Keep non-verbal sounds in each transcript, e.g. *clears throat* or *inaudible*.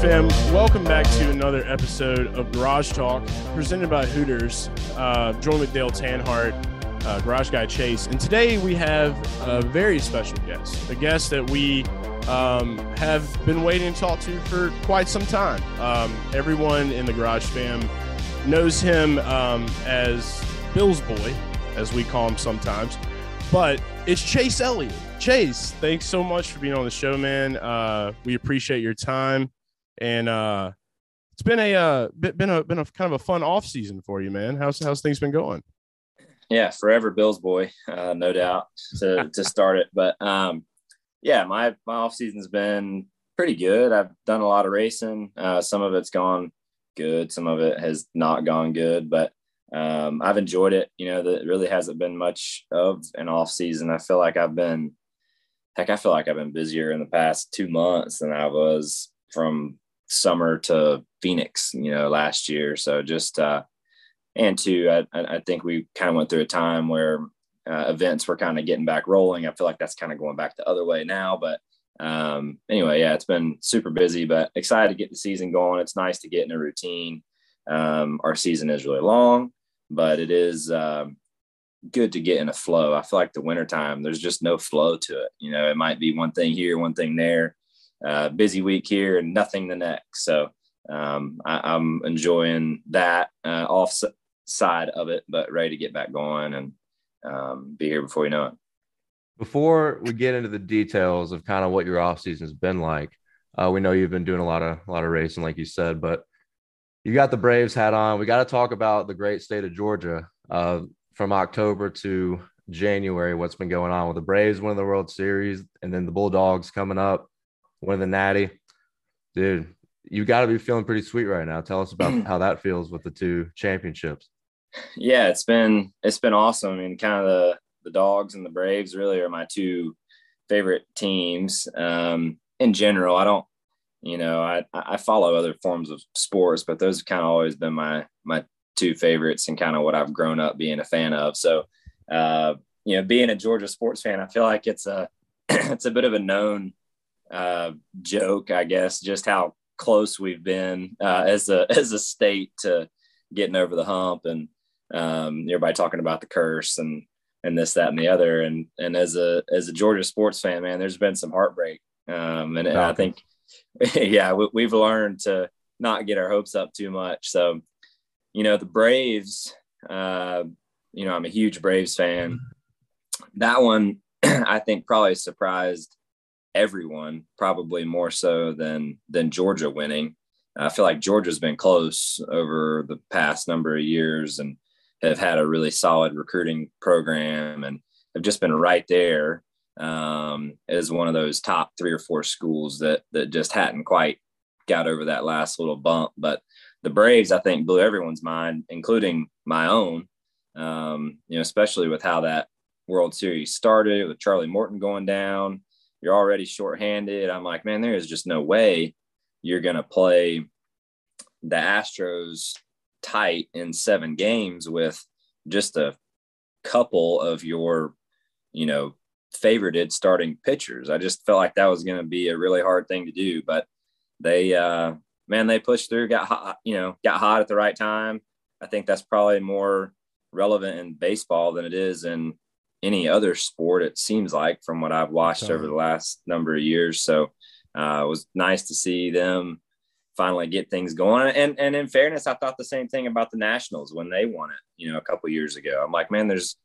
fam, welcome back to another episode of Garage Talk presented by Hooters. Uh, joined with Dale Tanhardt, uh, Garage Guy Chase. And today we have a very special guest, a guest that we um, have been waiting to talk to for quite some time. Um, everyone in the Garage fam knows him um, as Bill's Boy, as we call him sometimes. But it's Chase Elliott. Chase, thanks so much for being on the show, man. Uh, we appreciate your time and uh, it's been a uh, been a been a kind of a fun off season for you, man. How's how's things been going? Yeah, forever Bills boy, uh, no doubt to to start it. But um, yeah, my my off season's been pretty good. I've done a lot of racing. Uh, some of it's gone good, some of it has not gone good, but um, I've enjoyed it. You know, that really hasn't been much of an off season. I feel like I've been, heck, I feel like I've been busier in the past two months than I was from summer to Phoenix, you know, last year. So just, uh, and two, I, I think we kind of went through a time where uh, events were kind of getting back rolling. I feel like that's kind of going back the other way now. But um, anyway, yeah, it's been super busy, but excited to get the season going. It's nice to get in a routine. Um, our season is really long, but it is um, good to get in a flow. I feel like the wintertime, there's just no flow to it. You know, it might be one thing here, one thing there uh, busy week here and nothing the next. So um, I, am enjoying that uh, off side of it, but ready to get back going and um, be here before you know it. Before we get into the details of kind of what your off season has been like, uh, we know you've been doing a lot of a lot of racing, like you said, but you got the Braves hat on. We got to talk about the great state of Georgia. Uh, from October to January, what's been going on with the Braves winning the World Series, and then the Bulldogs coming up winning the Natty. Dude, you got to be feeling pretty sweet right now. Tell us about *clears throat* how that feels with the two championships. Yeah, it's been it's been awesome. I mean, kind of the the Dogs and the Braves really are my two favorite teams. Um, in general, I don't, you know, I I follow other forms of sports, but those have kind of always been my my two favorites and kind of what I've grown up being a fan of. So, uh, you know, being a Georgia sports fan, I feel like it's a *clears throat* it's a bit of a known uh, joke, I guess, just how close we've been uh, as a *laughs* as a state to getting over the hump, and um, everybody talking about the curse and and this, that, and the other. And and as a as a Georgia sports fan, man, there's been some heartbreak, um, and, and I think, *laughs* yeah, we, have learned to not get our hopes up too much. So, you know, the Braves, uh, you know, I'm a huge Braves fan. That one, *clears throat* I think, probably surprised everyone, probably more so than than Georgia winning. I feel like Georgia's been close over the past number of years and have had a really solid recruiting program and have just been right there um, as one of those top three or four schools that that just hadn't quite got over that last little bump. But the Braves, I think, blew everyone's mind, including my own. Um, you know, especially with how that World Series started with Charlie Morton going down you're already shorthanded. I'm like, man, there is just no way you're going to play the Astros tight in seven games with just a couple of your, you know, favorited starting pitchers. I just felt like that was going to be a really hard thing to do, but they, uh, man, they pushed through, got hot, you know, got hot at the right time. I think that's probably more relevant in baseball than it is in any other sport, it seems like, from what I've watched over the last number of years. So uh, it was nice to see them finally get things going. And and in fairness, I thought the same thing about the Nationals when they won it, you know, a couple years ago. I'm like, man, there's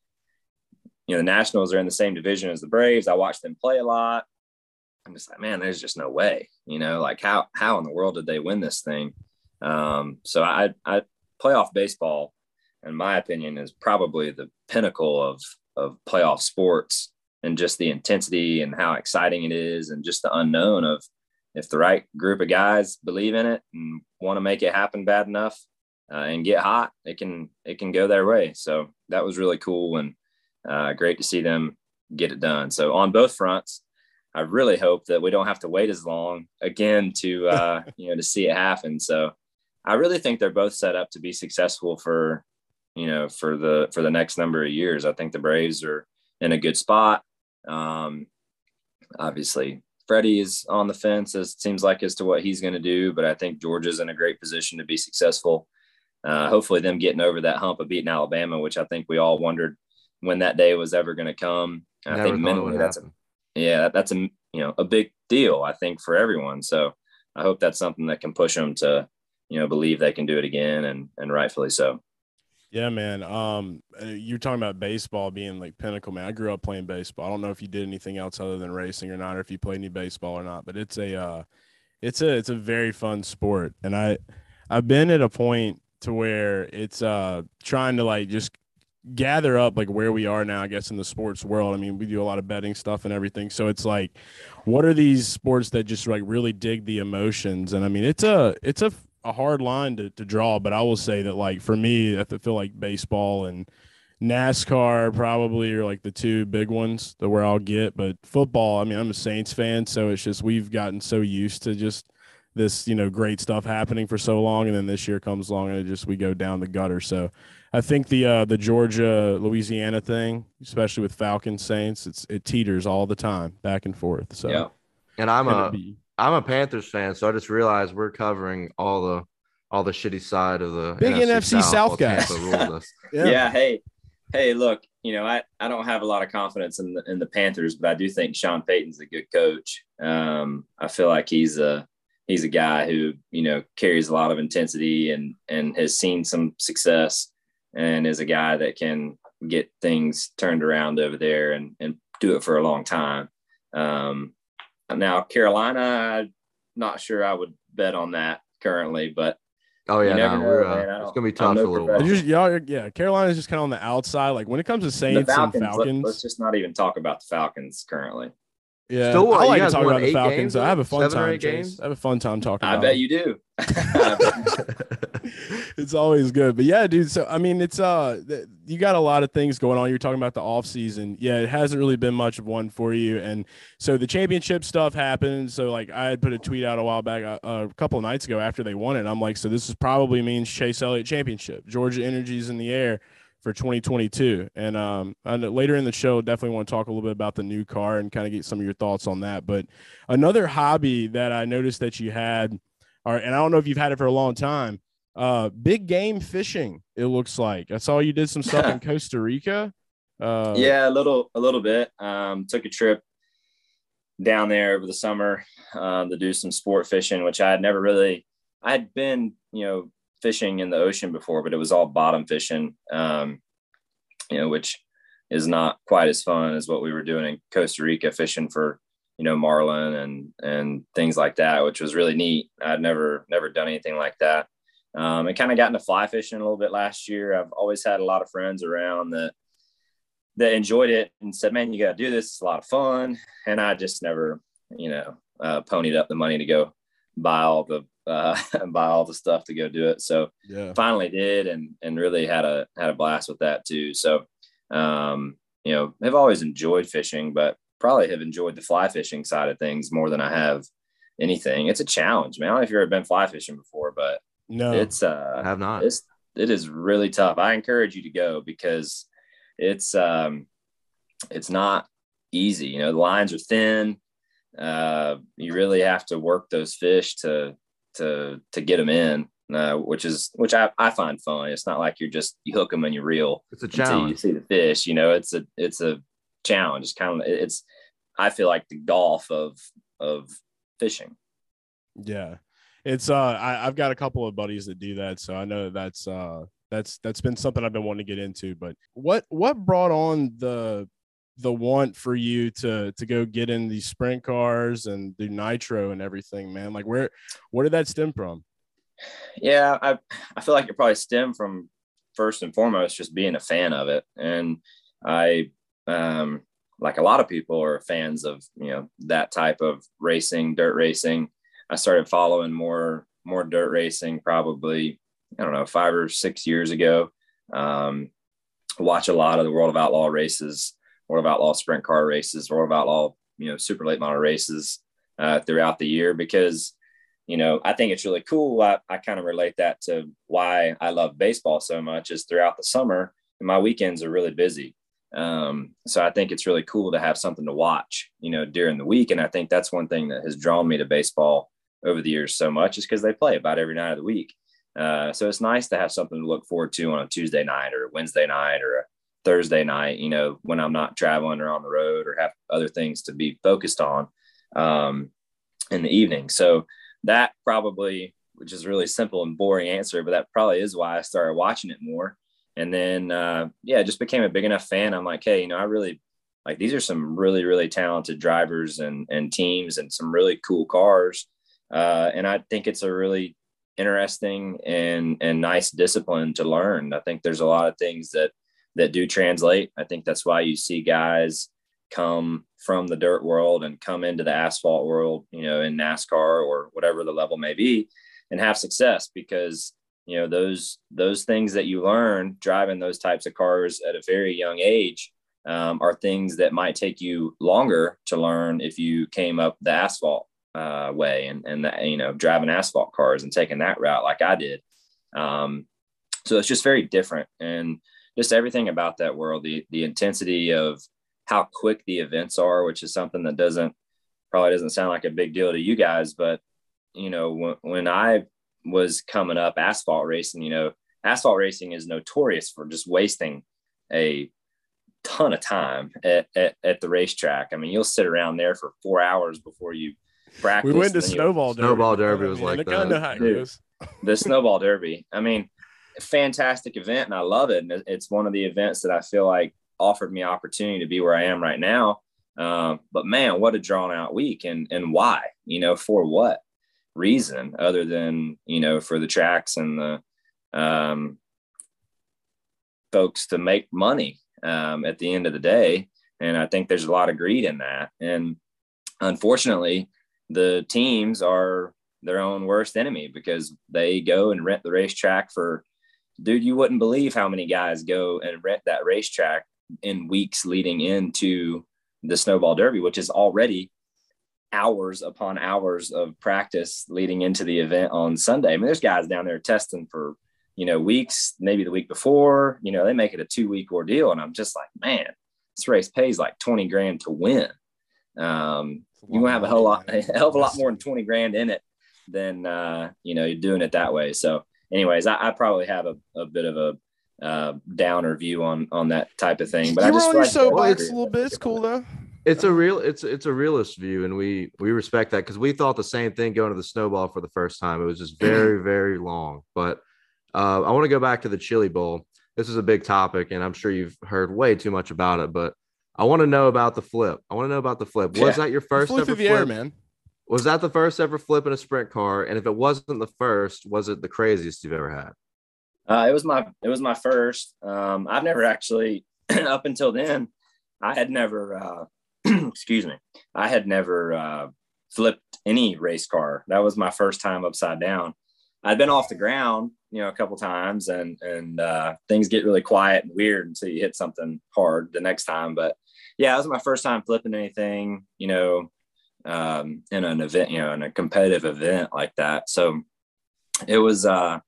you know, the Nationals are in the same division as the Braves. I watched them play a lot. I'm just like, man, there's just no way, you know, like how how in the world did they win this thing? Um, so I I playoff baseball, in my opinion, is probably the pinnacle of of playoff sports and just the intensity and how exciting it is and just the unknown of if the right group of guys believe in it and want to make it happen bad enough uh, and get hot it can it can go their way so that was really cool and uh, great to see them get it done. So on both fronts, I really hope that we don't have to wait as long again to *laughs* uh, you know to see it happen. So I really think they're both set up to be successful for you know for the for the next number of years. I think the Braves are in a good spot. Um, obviously, Freddie is on the fence. As it seems like as to what he's going to do, but I think Georgia's in a great position to be successful. Uh, hopefully, them getting over that hump of beating Alabama, which I think we all wondered when that day was ever going to come. I think mentally that's a, yeah, that's a you know a big deal. I think for everyone. So I hope that's something that can push them to you know believe they can do it again, and and rightfully so. Yeah, man. Um, uh, you're talking about baseball being like pinnacle, man. I grew up playing baseball. I don't know if you did anything else other than racing or not, or if you played any baseball or not. But it's a, uh, it's a, it's a very fun sport, and I, I've been at a point to where it's uh trying to like just gather up like where we are now i guess in the sports world i mean we do a lot of betting stuff and everything so it's like what are these sports that just like really dig the emotions and i mean it's a it's a, a hard line to, to draw but i will say that like for me i feel like baseball and nascar probably are like the two big ones that where i'll get but football i mean i'm a saints fan so it's just we've gotten so used to just this you know great stuff happening for so long and then this year comes along and it just we go down the gutter so I think the uh, the Georgia Louisiana thing, especially with Falcon Saints, it's it teeters all the time, back and forth. So yeah, and I'm a am a Panthers fan, so I just realized we're covering all the all the shitty side of the big NFC, NFC South, South guys. *laughs* yeah. yeah, hey, hey, look, you know, I, I don't have a lot of confidence in the in the Panthers, but I do think Sean Payton's a good coach. Um, I feel like he's a he's a guy who you know carries a lot of intensity and and has seen some success and is a guy that can get things turned around over there and, and do it for a long time. Um, now, Carolina, I'm not sure I would bet on that currently, but Oh yeah, no, know, uh, it's gonna be tough for a little while. Just, y'all, yeah, Carolina's just kind of on the outside. Like when it comes to Saints Falcons, and Falcons, let, us just not even talk about the Falcons currently. Yeah, Still, I like to talk about the Falcons. Games, I have a fun time. Games? I have a fun time talking. I bet you do. *laughs* *laughs* *laughs* it's always good, but yeah, dude. So I mean, it's uh, you got a lot of things going on. You're talking about the off season. Yeah, it hasn't really been much of one for you, and so the championship stuff happened. So like, I had put a tweet out a while back, uh, a couple nights ago after they won it. I'm like, so this is probably means Chase Elliott championship. Georgia Energy's in the air for 2022. And um, and later in the show, definitely want to talk a little bit about the new car and kind of get some of your thoughts on that. But another hobby that I noticed that you had, or, and I don't know if you've had it for a long time, uh, big game fishing. It looks like I saw you did some stuff in *laughs* Costa Rica. Uh, yeah, a little, a little bit. Um, took a trip down there over the summer um, to do some sport fishing, which I had never really. I had been, you know, fishing in the ocean before, but it was all bottom fishing, um, you know, which is not quite as fun as what we were doing in Costa Rica, fishing for you know marlin and and things like that, which was really neat. I'd never never done anything like that. Um, and kind of got into fly fishing a little bit last year. I've always had a lot of friends around that that enjoyed it and said, "Man, you got to do this. It's a lot of fun." And I just never, you know, uh, ponied up the money to go buy all the uh, *laughs* buy all the stuff to go do it. So yeah. finally did, and and really had a had a blast with that too. So um, you know, have always enjoyed fishing, but probably have enjoyed the fly fishing side of things more than I have anything. It's a challenge, man. I don't know if you've ever been fly fishing before, but no, it's uh, I have not. It's it is really tough. I encourage you to go because it's um, it's not easy. You know, the lines are thin. Uh, you really have to work those fish to to to get them in, uh, which is which I, I find fun. It's not like you're just you hook them and you reel. It's a challenge. You see the fish, you know. It's a it's a challenge. It's kind of it's. I feel like the golf of of fishing. Yeah, it's uh I, I've got a couple of buddies that do that, so I know that's uh that's that's been something I've been wanting to get into. But what what brought on the the want for you to to go get in these sprint cars and do nitro and everything, man? Like where where did that stem from? Yeah, I I feel like it probably stemmed from first and foremost just being a fan of it. And I um like a lot of people are fans of, you know, that type of racing, dirt racing. I started following more more dirt racing probably, I don't know, five or six years ago. Um watch a lot of the World of Outlaw races World of Outlaw sprint car races, World of Outlaw, you know, super late model races uh, throughout the year because, you know, I think it's really cool. I, I kind of relate that to why I love baseball so much is throughout the summer, my weekends are really busy. Um, so I think it's really cool to have something to watch, you know, during the week. And I think that's one thing that has drawn me to baseball over the years so much is because they play about every night of the week. Uh, so it's nice to have something to look forward to on a Tuesday night or a Wednesday night or a Thursday night, you know, when I'm not traveling or on the road or have other things to be focused on um, in the evening. So that probably, which is really simple and boring answer, but that probably is why I started watching it more. And then, uh, yeah, just became a big enough fan. I'm like, hey, you know, I really like these are some really, really talented drivers and, and teams and some really cool cars. Uh, and I think it's a really interesting and, and nice discipline to learn. I think there's a lot of things that, that do translate. I think that's why you see guys come from the dirt world and come into the asphalt world, you know, in NASCAR or whatever the level may be and have success because you know those those things that you learn driving those types of cars at a very young age um, are things that might take you longer to learn if you came up the asphalt uh, way and and that, you know driving asphalt cars and taking that route like I did. Um, so it's just very different and just everything about that world the the intensity of how quick the events are which is something that doesn't probably doesn't sound like a big deal to you guys but you know when, when i was coming up asphalt racing, you know, asphalt racing is notorious for just wasting a ton of time at, at, at the racetrack. I mean, you'll sit around there for four hours before you practice. We went to snowball derby. Snowball derby was like that. Know how it goes. the snowball derby. I mean, fantastic event, and I love it. And it's one of the events that I feel like offered me opportunity to be where I am right now. Um, but man, what a drawn out week, and and why? You know, for what? reason other than you know for the tracks and the um, folks to make money um, at the end of the day and i think there's a lot of greed in that and unfortunately the teams are their own worst enemy because they go and rent the racetrack for dude you wouldn't believe how many guys go and rent that racetrack in weeks leading into the snowball derby which is already hours upon hours of practice leading into the event on Sunday. I mean, there's guys down there testing for, you know, weeks, maybe the week before, you know, they make it a two week ordeal. And I'm just like, man, this race pays like 20 grand to win. Um, you're gonna have a whole lot, *laughs* a hell of a lot more than 20 grand in it than, uh, you know, you're doing it that way. So anyways, I, I probably have a, a bit of a, uh, downer view on, on that type of thing, but you I just, on your soapbox a little bit. It's cool though. It's a real it's it's a realist view and we we respect that because we thought the same thing going to the snowball for the first time. It was just very *clears throat* very long. But uh, i want to go back to the chili bowl. This is a big topic and i'm sure you've heard way too much about it but i want to know about the flip i want to know about the flip was yeah. that your first ever flip air, man was that the first ever flip in a sprint car and if it wasn't the first was it the craziest you've ever had uh, it was my it was my first um, i've never actually *clears throat* up until then i had never uh, *clears throat* excuse me, I had never uh, flipped any race car. That was my first time upside down. I'd been off the ground, you know, a couple times, and and uh, things get really quiet and weird until you hit something hard the next time. But yeah, it was my first time flipping anything, you know, um, in an event, you know, in a competitive event like that. So it was uh,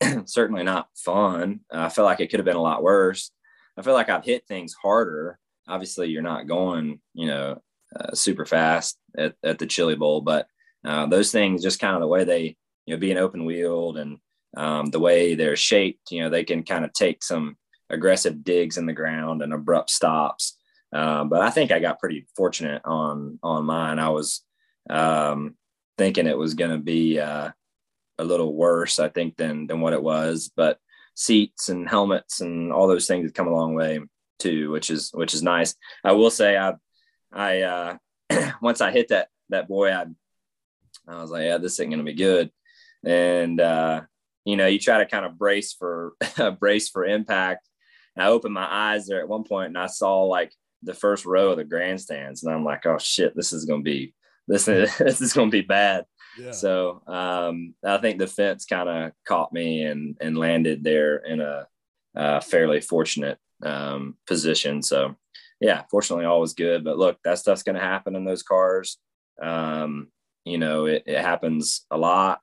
*clears throat* certainly not fun. I feel like it could have been a lot worse. I feel like I've hit things harder obviously you're not going, you know, uh, super fast at, at the chili bowl, but uh, those things, just kind of the way they, you know, being open wheeled and um, the way they're shaped, you know, they can kind of take some aggressive digs in the ground and abrupt stops. Um, but I think I got pretty fortunate on on mine. I was um, thinking it was going to be uh, a little worse, I think, than than what it was. But seats and helmets and all those things have come a long way too, which is which is nice. I will say I I uh *clears throat* once I hit that that boy, I I was like, yeah, this ain't gonna be good. And uh, you know, you try to kind of brace for *laughs* brace for impact. And I opened my eyes there at one point and I saw like the first row of the grandstands, and I'm like, oh shit, this is gonna be this is *laughs* this is gonna be bad. Yeah. So um, I think the fence kind of caught me and and landed there in a uh, fairly fortunate um, position. So yeah, fortunately, all was good. But look, that stuff's going to happen in those cars. Um, you know, it, it happens a lot.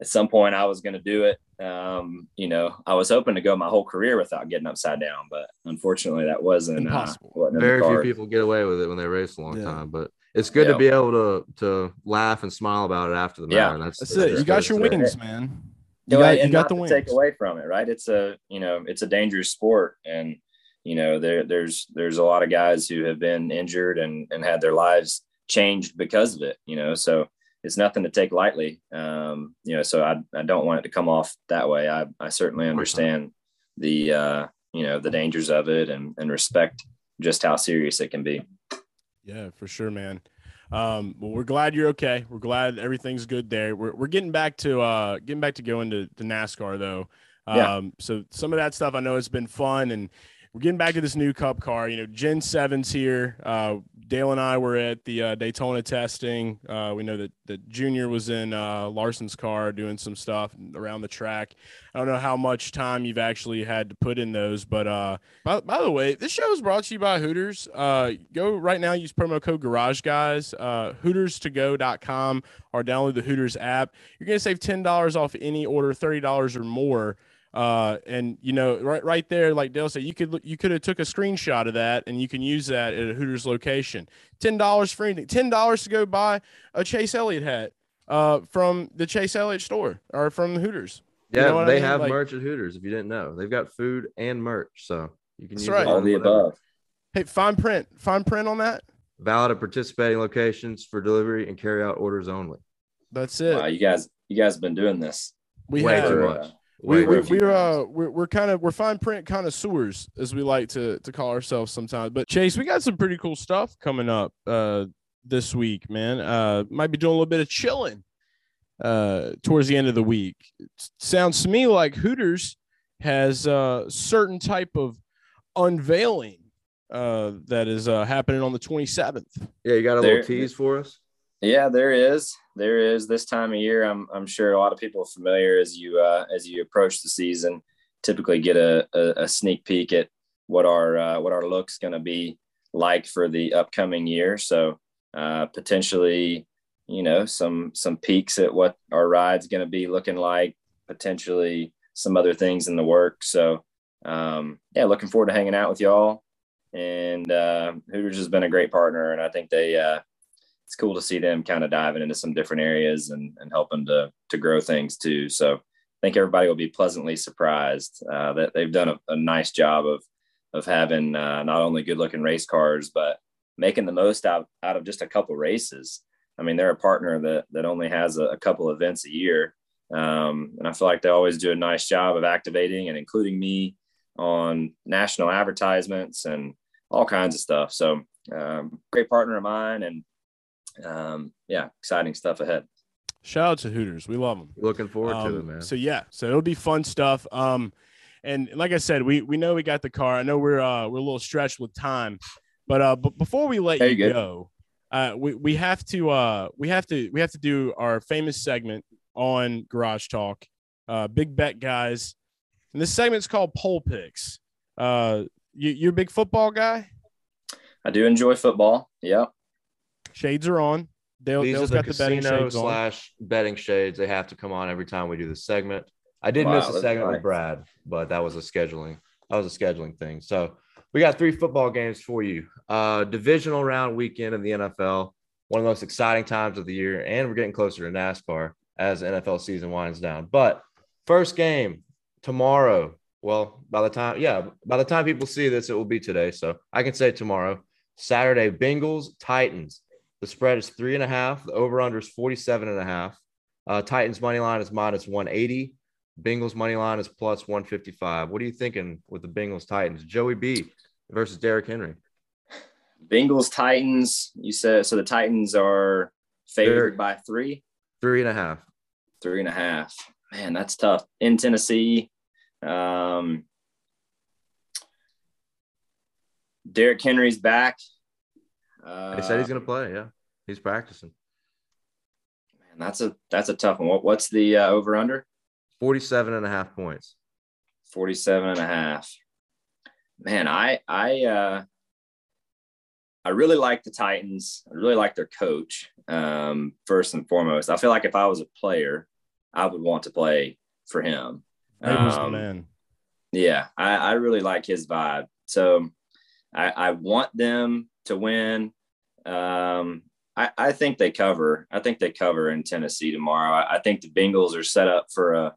At some point, I was going to do it. Um, you know, I was hoping to go my whole career without getting upside down, but unfortunately, that wasn't uh, Impossible. Uh, wasn't Very few people get away with it when they race a long Yeah. time, but it's good Yeah. to be able to to laugh and smile about it after the Yeah. matter. That's, That's it. You got your That's good. wings, man. No, You got, you got the to wings. take away from it, right? It's a you know it's a dangerous sport, and you know there there's there's a lot of guys who have been injured and and had their lives changed because of it. You know, so it's nothing to take lightly. Um, you know, so I I don't want it to come off that way. I I certainly understand the uh, you know the dangers of it and and respect just how serious it can be. Yeah, for sure, man. Um, well, we're glad you're okay. We're glad everything's good there. We're, we're getting back to uh getting back to going to, to NASCAR though. Um, Yeah. so some of that stuff I know has been fun and we're getting back to this new cup car. You know, Gen 7's here. Uh, Dale and I were at the uh, Daytona testing. Uh, we know that, that Junior was in uh, Larson's car doing some stuff around the track. I don't know how much time you've actually had to put in those, but uh, by, by the way, this show is brought to you by Hooters. Uh, go right now, use promo code Garage Guys, uh, HootersToGo.com, or download the Hooters app. You're gonna save ten dollars off any order, thirty dollars or more. Uh, and you know, right, right there, like Dale said, you could you could have took a screenshot of that, and you can use that at a Hooters location. Ten dollars for anything. Ten dollars to go buy a Chase Elliott hat uh, from the Chase Elliott store or from the Hooters. You Yeah, know what I they mean? have Like- merch at Hooters. If you didn't know, they've got food and merch, so you can use right. All the above. Hey, fine print, fine print on that. Valid at participating locations for delivery and carry out orders only. That's it. Wow, you guys you guys have been doing this. we Way have. too for, much. We, Way we, too much. we're uh we're, we're kind of we're fine print connoisseurs as we like to to call ourselves sometimes but chase we got some pretty cool stuff coming up uh this week man uh might be doing a little bit of chilling uh towards the end of the week it sounds to me like hooters has uh certain type of unveiling uh that is uh happening on the 27th Yeah, you got a There- little tease for us? Yeah, there is. There is this time of year. I'm I'm sure a lot of people are familiar as you uh, as you approach the season. Typically, get a, a, a sneak peek at what our uh, what our looks going to be like for the upcoming year. So uh, potentially, you know, some some peaks at what our ride's going to be looking like. Potentially, some other things in the work. So um, yeah, looking forward to hanging out with y'all. And uh, Hooters has been a great partner, and I think they. Uh, it's cool to see them kind of diving into some different areas and, and helping to to grow things too. So I think everybody will be pleasantly surprised uh, that they've done a, a nice job of of having uh, not only good looking race cars but making the most out out of just a couple races. I mean, they're a partner that that only has a, a couple events a year, um, and I feel like they always do a nice job of activating and including me on national advertisements and all kinds of stuff. So um, great partner of mine and um, yeah, exciting stuff ahead. shout out to hooters we love them Looking forward to it, Um, man. So yeah, so it'll be fun stuff. Um, and like I said, we we know we got the car. I know we're uh we're a little stretched with time, but uh, but before we let There you you go. go, uh, we we have to uh we have to we have to do our famous segment on Garage Talk, uh, Big Bet guys, and this segment's called Pole Picks. Uh, you you're a big football guy. I do enjoy football. Yep. Shades are on. Dale, These Dale's are the got the betting casino shades on. slash betting shades. They have to come on every time we do the segment. I did Wow, miss a segment nice. with Brad, but that was a scheduling. That was a scheduling thing. So we got three football games for you. Uh, divisional round weekend in the NFL, one of the most exciting times of the year, and we're getting closer to NASCAR as the NFL season winds down. But first game tomorrow. Well, by the time, yeah, by the time people see this, it will be today. So I can say tomorrow, Saturday, Bengals, Titans. The spread is three and a half. The over under is 47 and a half. Uh, Titans money line is minus 180. Bengals money line is plus 155. What are you thinking with the Bengals Titans? Joey B versus Derrick Henry. Bengals, Titans. You said so. The Titans are They're- favored by three, Three and a half. three and a half. Man, that's tough. In Tennessee, um, Derrick Henry's back. Uh, They said he's going to play. Yeah. He's practicing. man, that's a that's a tough one. What, what's the uh, over under? 47 and a half points. 47 and a half. Man, I I uh I really like the Titans. I really like their coach. Um, first and foremost, I feel like if I was a player, I would want to play for him. Abel's the Um, man. yeah, I, I really like his vibe. So I, I want them to win. Um, I, I think they cover. I think they cover in Tennessee tomorrow. I, I think the Bengals are set up for a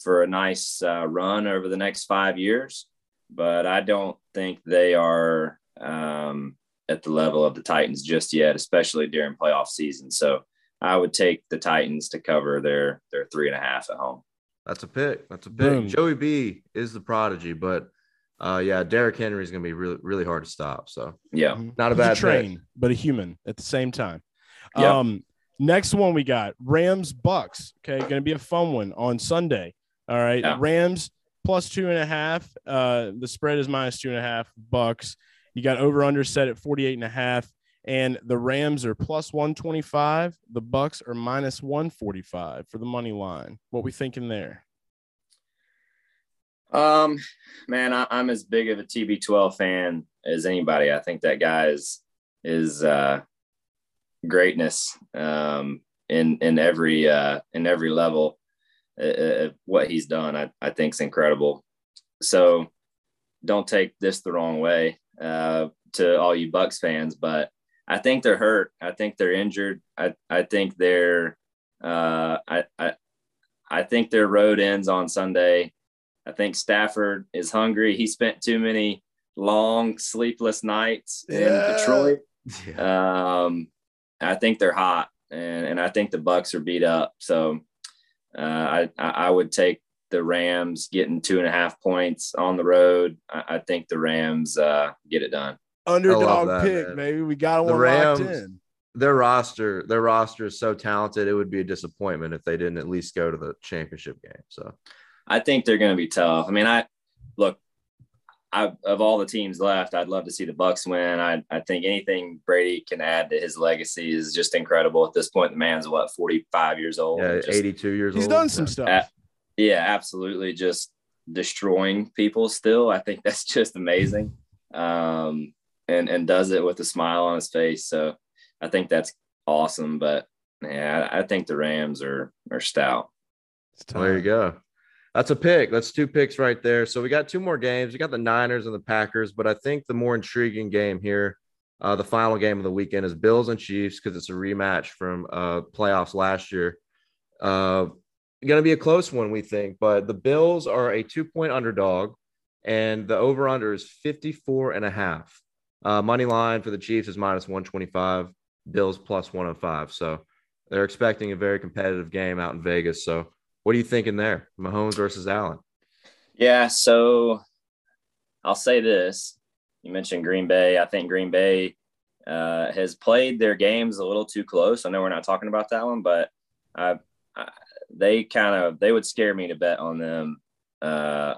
for a nice uh, run over the next five years, but I don't think they are um, at the level of the Titans just yet, especially during playoff season. So I would take the Titans to cover their their three and a half at home. That's a pick. That's a pick. Boom. Joey B is the prodigy, but uh, yeah, Derrick Henry is going to be really, really hard to stop. So Yeah. Mhm. not a bad pick. train, but a human at the same time. Yeah. Um, next one we got Rams Bucks. Okay, going to be a fun one on Sunday. All right, Yeah. Rams plus two and a half. Uh, the spread is minus two and a half. Bucks. You got over under set at 48 and a half. And the Rams are plus 125. The Bucks are minus 145 for the money line. What we thinking there? Um, man, I, I'm as big of a TB12 fan as anybody. I think that guy is is uh, greatness um, in in every uh, in every level. Uh, uh, what he's done, I, I think, is incredible. So, don't take this the wrong way uh, to all you Bucks fans, but I think they're hurt. I think they're injured. I I think they're uh, I I I think their road ends on Sunday. I think Stafford is hungry. He spent too many long sleepless nights in Detroit. Yeah. Um, I think they're hot, and, and I think the Bucks are beat up. So uh, I I I would take the Rams getting two and a half points on the road. I, I think the Rams uh, get it done. Underdog that, pick, man. baby. We got The one locked Rams- in. Their roster, their roster is so talented. It would be a disappointment if they didn't at least go to the championship game. So I think they're going to be tough. I mean, I look. I, of all the teams left, I'd love to see the Bucks win. I, I think anything Brady can add to his legacy is just incredible. At this point, the man's what forty five years old. yeah, Just- 82 years He's old. He's done some stuff. Yeah, absolutely. Just destroying people still. I think *laughs* that's just amazing. Um, and, and does it with a smile on his face. So I think that's awesome. But yeah, I, I think the Rams are, are stout. Well, there you go. That's a pick. That's two picks right there. So we got two more games. We got the Niners and the Packers, but I think the more intriguing game here, uh, the final game of the weekend is Bills and Chiefs because it's a rematch from uh, playoffs last year. Uh, going to be a close one, we think, but the Bills are a two point underdog, and the over under is 54 and a half. Uh, money line for the Chiefs is minus 125, Bills plus 105. So they're expecting a very competitive game out in Vegas. So what are you thinking there? Mahomes versus Allen. Yeah. So I'll say this. You mentioned Green Bay. I think Green Bay uh, has played their games a little too close. I know we're not talking about that one, but I, I, they kind of they would scare me to bet on them uh,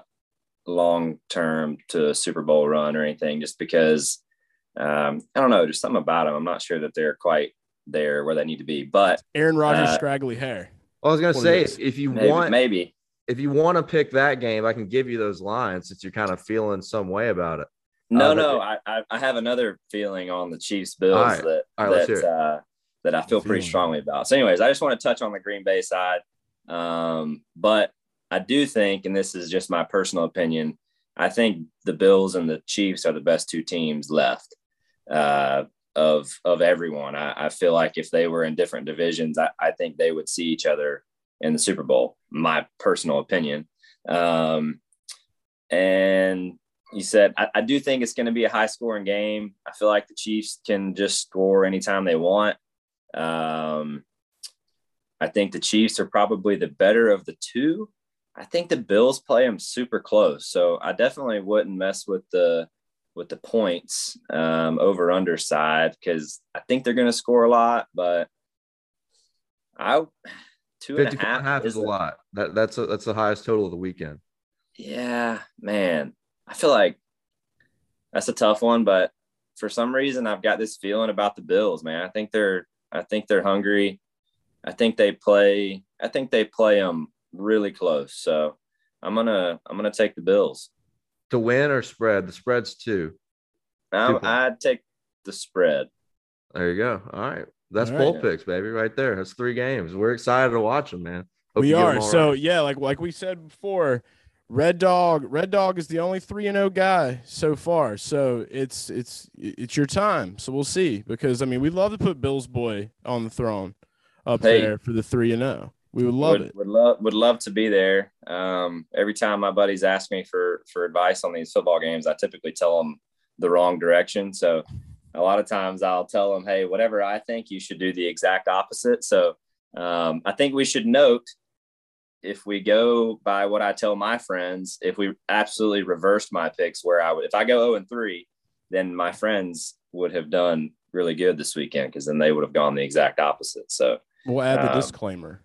long term to a Super Bowl run or anything, just because um, I don't know, just something about them. I'm not sure that they're quite there where they need to be, but Aaron Rodgers, Uh, scraggly hair. Well, I was gonna What say is. if you maybe, want maybe. if you want to pick that game, I can give you those lines since you're kind of feeling some way about it. No, Uh, no, I, I I have another feeling on the Chiefs Bills right. that right, that uh, that I feel pretty strongly about. So, anyways, I just want to touch on the Green Bay side, um, but I do think, and this is just my personal opinion, I think the Bills and the Chiefs are the best two teams left uh, of of everyone. I, I feel like if they were in different divisions, I, I think they would see each other in the Super Bowl. My personal opinion. Um, and you said I, I do think it's going to be a high scoring game. I feel like the Chiefs can just score anytime they want. Um, I think the Chiefs are probably the better of the two. I think the Bills play them super close, so I definitely wouldn't mess with the with the points um, over under side because I think they're going to score a lot. But I two and a 54 half, and a half is a lot. That that's a, that's the highest total of the weekend. Yeah, man. I feel like that's a tough one, but for some reason I've got this feeling about the Bills, man. I think they're I think they're hungry. I think they play I think they play them really close. So I'm to I'm going to take the Bills. To win or spread, the spread's two. Um. I'd take the spread. There you go. All right. That's All bowl right. picks, baby, right there. That's three games. We're excited to watch them, man. Hope we you get 'em are. So right. yeah, like like we said before, Red Dog, Red Dog is the only three and zero guy so far. So it's it's it's your time. So we'll see because I mean we'd love to put Bill's boy on the throne up Hey. there for the three and zero. We would love would, it. Would love would love to be there. Um, every time my buddies ask me for for advice on these football games, I typically tell them the wrong direction. So a lot of times I'll tell them, "Hey, whatever I think, you should do the exact opposite." So um, I think we should note if we go by what I tell my friends, if we absolutely reversed my picks, where I would, if I go zero and three, then my friends would have done really good this weekend because then they would have gone the exact opposite. So We'll add the um, disclaimer.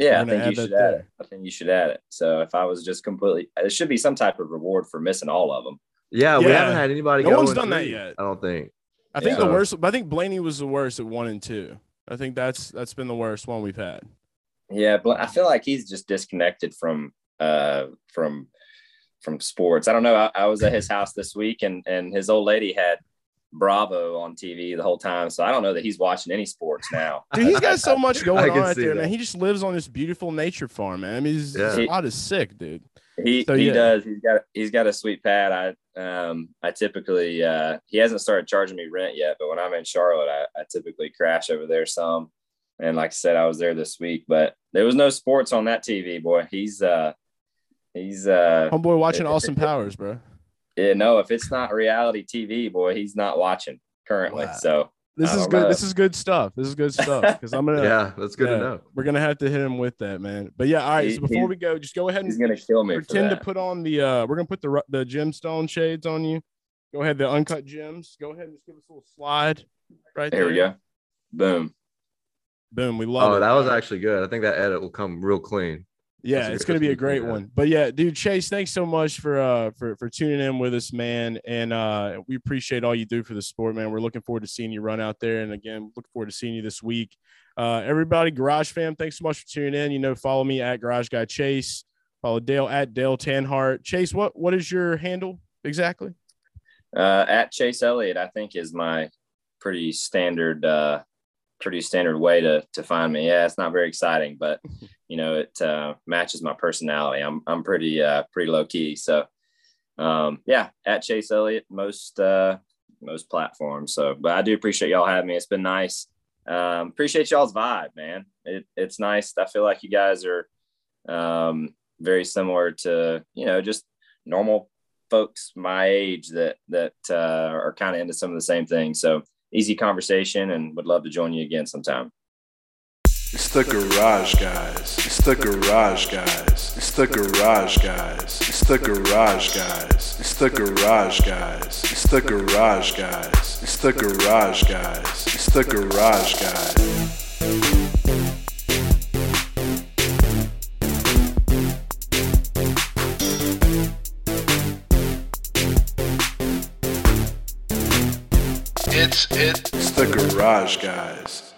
Yeah, I think you should add there. it. I think you should add it. So if I was just completely, there should be some type of reward for missing all of them. yeah, we haven't had anybody No go one's in done that three, yet. I don't think. I think Yeah. the worst. I think Blaney was the worst at one and two. I think that's that's been the worst one we've had. Yeah, but I feel like he's just disconnected from uh from from sports. I don't know. I, I was at his house this week, and and his old lady had Bravo on TV the whole time. So I don't know that he's watching any sports now. *laughs* Dude, he's got so much *laughs* going on out there, that. man. He just lives on this beautiful nature farm, man. I mean, his Yeah. is sick, dude. He So, he yeah. does. He's got he's got a sweet pad. I um I typically uh he hasn't started charging me rent yet, but when I'm in Charlotte, I, I typically crash over there some. And like I said, I was there this week, but there was no sports on that TV, boy. He's uh he's uh Homeboy watching Austin Powers, bro. Yeah, no, if it's not reality TV, boy, he's not watching currently. Wow. So This is good. know. This is good stuff. This is good stuff because I'm gonna. *laughs* Yeah, that's good yeah, to know. We're gonna have to hit him with that, man. But yeah, all right. He- so before we go, just go ahead he's and gonna kill me. Pretend to put on the. uh We're gonna put the the gemstone shades on you. Go ahead, the uncut gems. Go ahead and just give us a little slide. Right there. There we go. Boom. Boom. We love Oh, it. that was actually good. I think that edit will come real clean. Yeah, it's gonna be a a great yeah. one. But yeah, dude, Chase, thanks so much for uh for for tuning in with us, man. And uh we appreciate all you do for the sport, man. We're looking forward to seeing you run out there. And again, looking forward to seeing you this week. Uh everybody, Garage fam, thanks so much for tuning in. You know, follow me at Garage Guy Chase. Follow Dale at Dale Tanhardt. Chase, what what is your handle exactly? Uh, at Chase Elliott, I think is my pretty standard, uh, pretty standard way to to find me. Yeah, it's not very exciting, but *laughs* you know, it uh, matches my personality. I'm I'm pretty uh, pretty low key. So, um, yeah, at Chase Elliott, most uh, most platforms. So, but I do appreciate y'all having me. It's been nice. Um, appreciate y'all's vibe, man. It, it's nice. I feel like you guys are um, very similar to you know just normal folks my age that that uh, are kind of into some of the same things. So easy conversation, and would love to join you again sometime. It's the garage guys. It's the garage guys. It's the garage guys. It's the garage guys. It's the garage guys. It's the garage guys. It's the garage guys. It's the garage guys. It's. It's the garage guys.